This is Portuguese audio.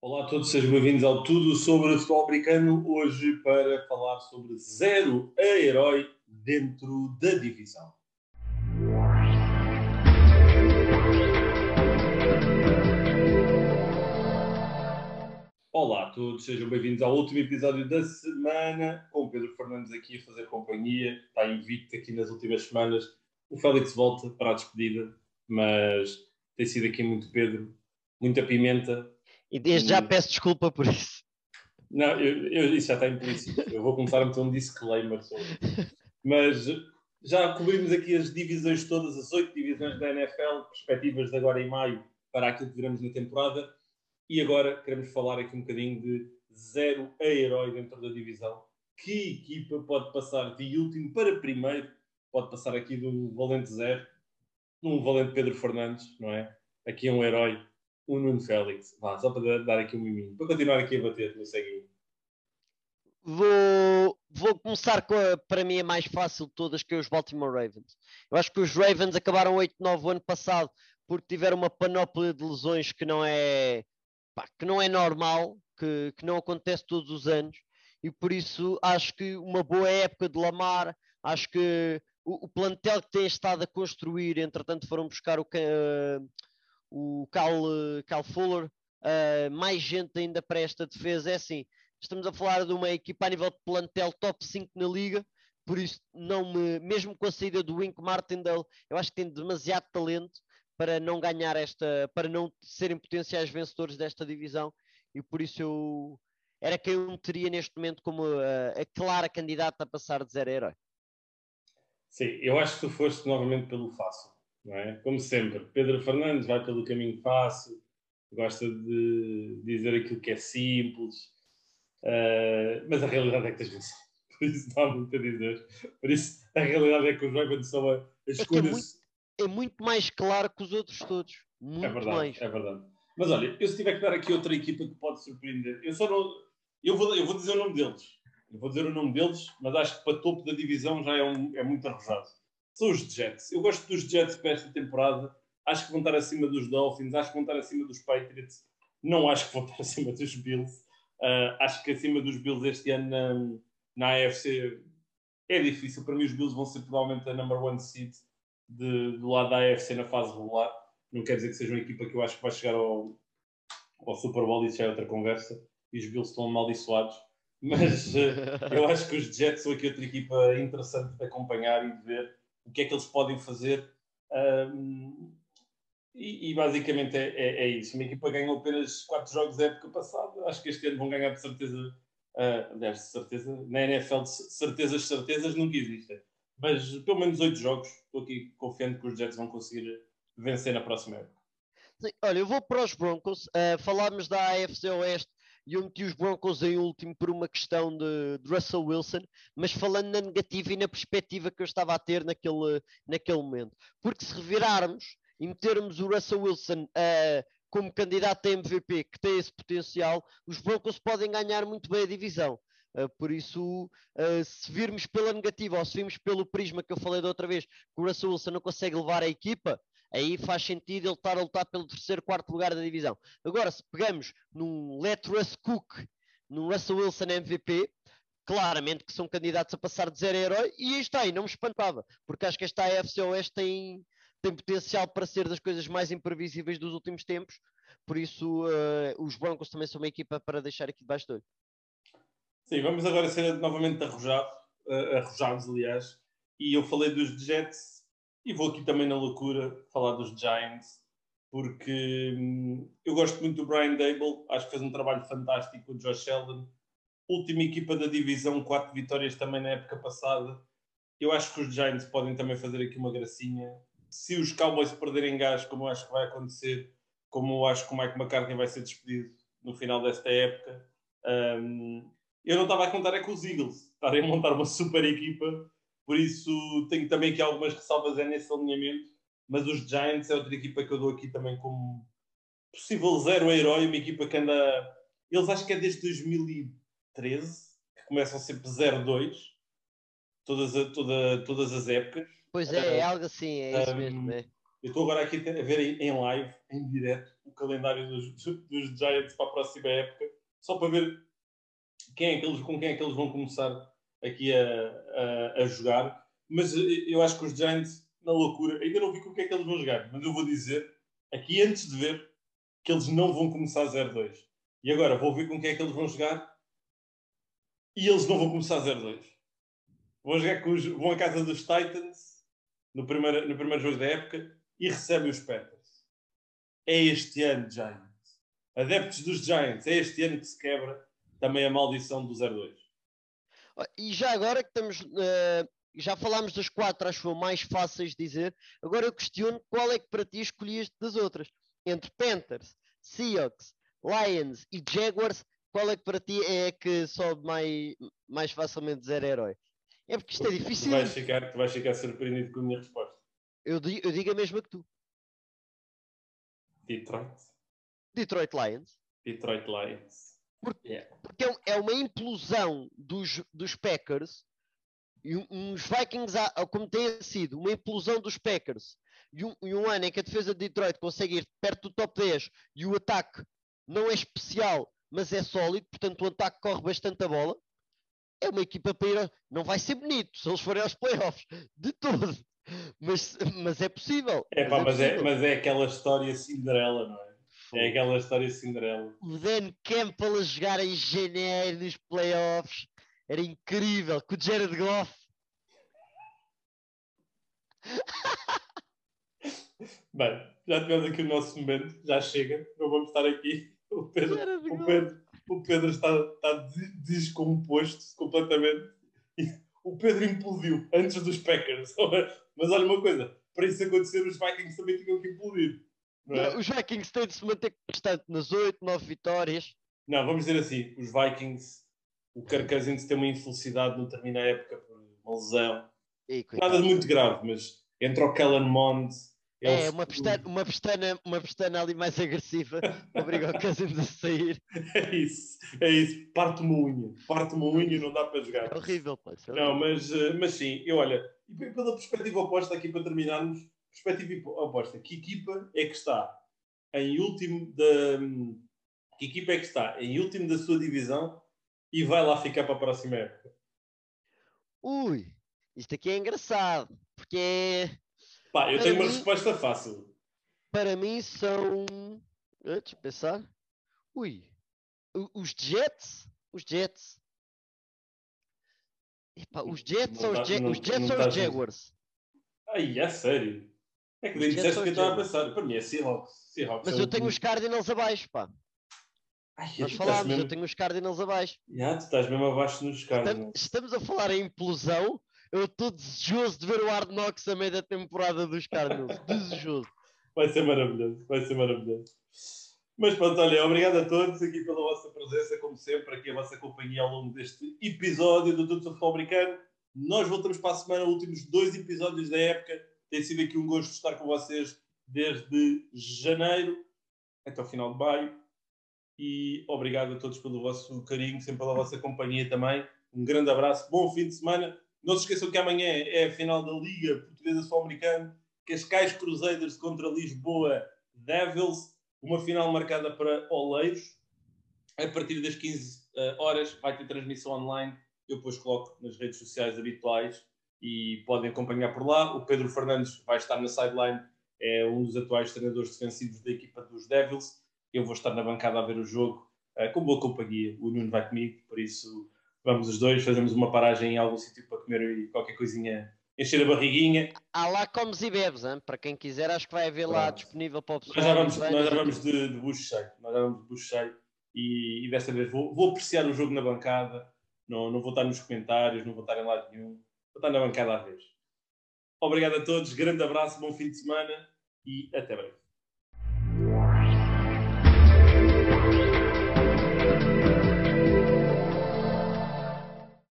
Olá a todos, sejam bem-vindos ao Tudo sobre Futebol Americano. Hoje para falar sobre zero a herói dentro da divisão. Olá a todos, sejam bem-vindos ao último episódio da semana, com Pedro Fernandes aqui a fazer companhia. Está invicto aqui nas últimas semanas. O Félix volta para a despedida, mas tem sido aqui muito Pedro, muita pimenta, e desde já peço desculpa por isso. Não, eu, eu, isso já está implícito. Eu vou começar a meter um disclaimer sobre Mas já cobrimos aqui as divisões todas, as oito divisões da NFL, perspectivas de agora em maio para aquilo que viramos na temporada. E agora queremos falar aqui um bocadinho de zero a herói dentro da divisão. Que equipa pode passar de último para primeiro? Pode passar aqui do valente zero, num valente Pedro Fernandes, não é? Aqui é um herói o Nuno Félix. Vá, só para dar aqui um miminho. Para continuar aqui a bater no ceguinho. Vou, vou começar com a, para mim, a mais fácil de todas, que é os Baltimore Ravens. Eu acho que os Ravens acabaram 8-9 o ano passado porque tiveram uma panóplia de lesões que não é, pá, que não é normal, que, que não acontece todos os anos. E por isso acho que uma boa época de Lamar, acho que o, o plantel que tem estado a construir, entretanto foram buscar o, uh, o Cal, Cal Fuller, uh, mais gente ainda para esta defesa. É assim, estamos a falar de uma equipa a nível de plantel top 5 na liga, por isso não me, mesmo com a saída do Wink Martindale, eu acho que tem demasiado talento para não ganhar esta, para não serem potenciais vencedores desta divisão, e por isso eu era quem eu teria neste momento como a, a clara candidata a passar de zero a herói. Sim, eu acho que tu foste novamente pelo fácil é? Como sempre, Pedro Fernandes vai pelo caminho fácil, gosta de dizer aquilo que é simples, uh, mas a realidade é que tens razão. Por isso não há muito a dizer. Por isso, a realidade é que os Ravens são as. É, é, muito, é muito mais claro que os outros todos. Muito é verdade, mais. é verdade. Mas olha, eu se tiver que dar aqui outra equipa que pode surpreender, eu só não. Eu vou, eu vou dizer o nome deles. Eu vou dizer o nome deles, mas acho que para topo da divisão já é, um, é muito arrojado são os Jets. Eu gosto dos Jets para esta temporada. Acho que vão estar acima dos Dolphins, acho que vão estar acima dos Patriots. Não acho que vão estar acima dos Bills. Uh, acho que acima dos Bills este ano na, na AFC é difícil. Para mim, os Bills vão ser provavelmente a number one seed de, do lado da AFC na fase regular. Não quer dizer que seja uma equipa que eu acho que vai chegar ao, ao Super Bowl, isso já é outra conversa. E os Bills estão amaldiçoados. Mas uh, eu acho que os Jets são aqui outra equipa interessante de acompanhar e de ver o que é que eles podem fazer. Um, e, e, basicamente é, é, é, isso. Uma equipa ganhou apenas 4 jogos da época passada. Acho que este ano vão ganhar de certeza. Uh, de certeza. Na NFL, certezas, certezas nunca existem. Mas pelo menos 8 jogos. Estou aqui confiante que os Jets vão conseguir vencer na próxima época. Sim, olha, eu vou para os Broncos. Uh, falámos da AFC Oeste e eu meti os Broncos em último por uma questão de, de, Russell Wilson, mas falando na negativa e na perspectiva que eu estava a ter naquele, naquele momento. Porque se revirarmos e metermos o Russell Wilson uh, como candidato a MVP, que tem esse potencial, os Broncos podem ganhar muito bem a divisão. Uh, por isso, uh, se virmos pela negativa ou se virmos pelo prisma que eu falei da outra vez, que o Russell Wilson não consegue levar a equipa, aí faz sentido ele estar a lutar pelo terceiro, quarto lugar da divisão. Agora, se pegamos num Let Russ Cook, num Russell Wilson MVP, claramente que são candidatos a passar de zero a herói, e aí está, e não me espantava, porque acho que esta AFC Oeste tem, tem potencial para ser das coisas mais imprevisíveis dos últimos tempos, por isso uh, os Broncos também são uma equipa para deixar aqui debaixo de olho. Sim, vamos agora ser novamente arrojado, uh, arrojados, aliás, e eu falei dos Jets, e vou aqui também na loucura falar dos Giants, porque hum, eu gosto muito do Brian Dable, acho que fez um trabalho fantástico com o Josh Sheldon. Última equipa da divisão, quatro vitórias também na época passada. Eu acho que os Giants podem também fazer aqui uma gracinha. Se os Cowboys perderem gás, como eu acho que vai acontecer, como eu acho que o Mike McCartney vai ser despedido no final desta época, um, eu não estava a contar é com os Eagles estarem a montar uma super equipa por isso tenho também aqui algumas ressalvas é nesse alinhamento, mas os Giants é outra equipa que eu dou aqui também como possível zero herói, uma equipa que anda. Eles acho que é desde 2013 que começam sempre 0-2, todas, toda, todas as épocas. Pois é, é algo assim, é isso um, mesmo. É. Eu estou agora aqui a ver em live, em direto, o calendário dos, dos Giants para a próxima época, só para ver quem é que eles, com quem é que eles vão começar aqui a, a, a jogar. Mas eu acho que os Giants, na loucura, ainda não vi com o que é que eles vão jogar, mas eu vou dizer, aqui antes de ver, que eles não vão começar 0-2. E agora vou ver com quem é que eles vão jogar e eles não vão começar 0-2. Vão jogar com os, vão à casa dos Titans no primeiro, no primeiro jogo da época e recebem os Panthers. É este ano, Giants. Adeptos dos Giants, é este ano que se quebra também a maldição do 0-2. E já agora que estamos. Uh, já falámos das quatro, acho que mais fáceis de dizer. Agora eu questiono qual é que para ti escolhias das outras. Entre Panthers, Seahawks, Lions e Jaguars, qual é que para ti é que sobe mais, mais facilmente dizer herói? É porque isto é difícil. Tu vais ficar, tu vais ficar surpreendido com a minha resposta. Eu, eu digo a mesma que tu. Detroit. Detroit Lions. Detroit Lions. Porque, yeah. porque é, é uma implosão dos, dos Packers e uns Vikings, como tem sido, uma implosão dos Packers e um, e um ano em que a defesa de Detroit consegue ir perto do top 10 e o ataque não é especial, mas é sólido, portanto o ataque corre bastante a bola. É uma equipa para ir. Não vai ser bonito se eles forem aos playoffs, de todo. Mas, mas é possível. É, pá, mas, é, mas, é, mas é aquela história Cinderela, não é? É aquela história Cinderela. O Dan Campbell a jogar em janeiro nos playoffs era incrível. Com o Jared Goff. Bem, já tivemos aqui o nosso momento, já chega, não vamos estar aqui. O Pedro, o Pedro, o Pedro está, está descomposto completamente. O Pedro implodiu antes dos Packers. Mas olha uma coisa, para isso acontecer, os Vikings também tinham que implodir. É? Os Vikings têm de se manter constante nas 8, 9 vitórias. Não, vamos dizer assim: os Vikings, o Kirk Cousins tem uma infelicidade, não termina a época por uma lesão. E, Nada de muito grave, mas entre o Kellen Mond é, é uma, pestana, uma, pestana, uma pestana ali mais agressiva obriga o Cousins a sair. É isso, é isso. Parte uma unha. Parte uma unha e não dá para jogar. É horrível, pá. É não, mas, eh, mas sim, eu olha, e pela perspectiva oposta aqui para terminarmos, perspectiva oposta, que equipa é que está em último da. Que equipa é que está em último da sua divisão e vai lá ficar para a próxima época? Ui, isto aqui é engraçado, porque é Pá, eu tenho mim, uma resposta fácil. Para mim são. Eh, deixa eu pensar. Ui. Os Jets? Os Jets. Epá, os Jets são os, os, Jets são os Jaguars. Ai, é sério? É que nem disseste que eu estava a pensar. Para mim é Seahawks. Seahawks Mas é eu tenho os Cardinals abaixo, pá. Ai, Nós falámos, mesmo... eu tenho os Cardinals abaixo. Já, tu estás mesmo abaixo nos Cardinals. Estamos, estamos a falar em implosão eu estou desejoso de ver o Hard Knocks a meio da temporada dos Cardinals. desejoso. Vai ser maravilhoso, vai ser maravilhoso. Mas pronto, olha, obrigado a todos aqui pela vossa presença, como sempre, aqui a vossa companhia ao longo deste episódio do Tudo Futebol Americano. Nós voltamos para a semana, últimos dois episódios da época. Tem sido aqui um gosto estar com vocês desde janeiro até o final de maio. E obrigado a todos pelo vosso carinho, sempre pela vossa companhia também. Um grande abraço, bom fim de semana não se esqueçam que amanhã é a final da Liga Portuguesa Sul-Americana, Cascais Cruzeiros contra Lisboa Devils, uma final marcada para Oleiros. A partir das 15 eh, horas vai ter transmissão online. Eu depois coloco nas redes sociais habituais e podem acompanhar por lá. O Pedro Fernandes vai estar na sideline, é um dos atuais treinadores defensivos da equipa dos Devils. Eu vou estar na bancada a ver o jogo uh, com boa companhia. O Nuno vai comigo, por isso vamos os dois, fazemos uma paragem em algum sítio para comer e qualquer coisinha, encher a barriguinha. Há lá comes e bebes, hein? para quem quiser, acho que vai haver Pronto. lá disponível para o pessoal. Nós já vamos, nós já vamos de, de bucho cheio, nós já vamos de bucho cheio e, e desta vez vou, vou, apreciar o jogo na bancada, não, não vou estar nos comentários, não vou estar em lado nenhum, estar na bancada à vez. Obrigado a todos, grande abraço, bom fim de semana e até breve.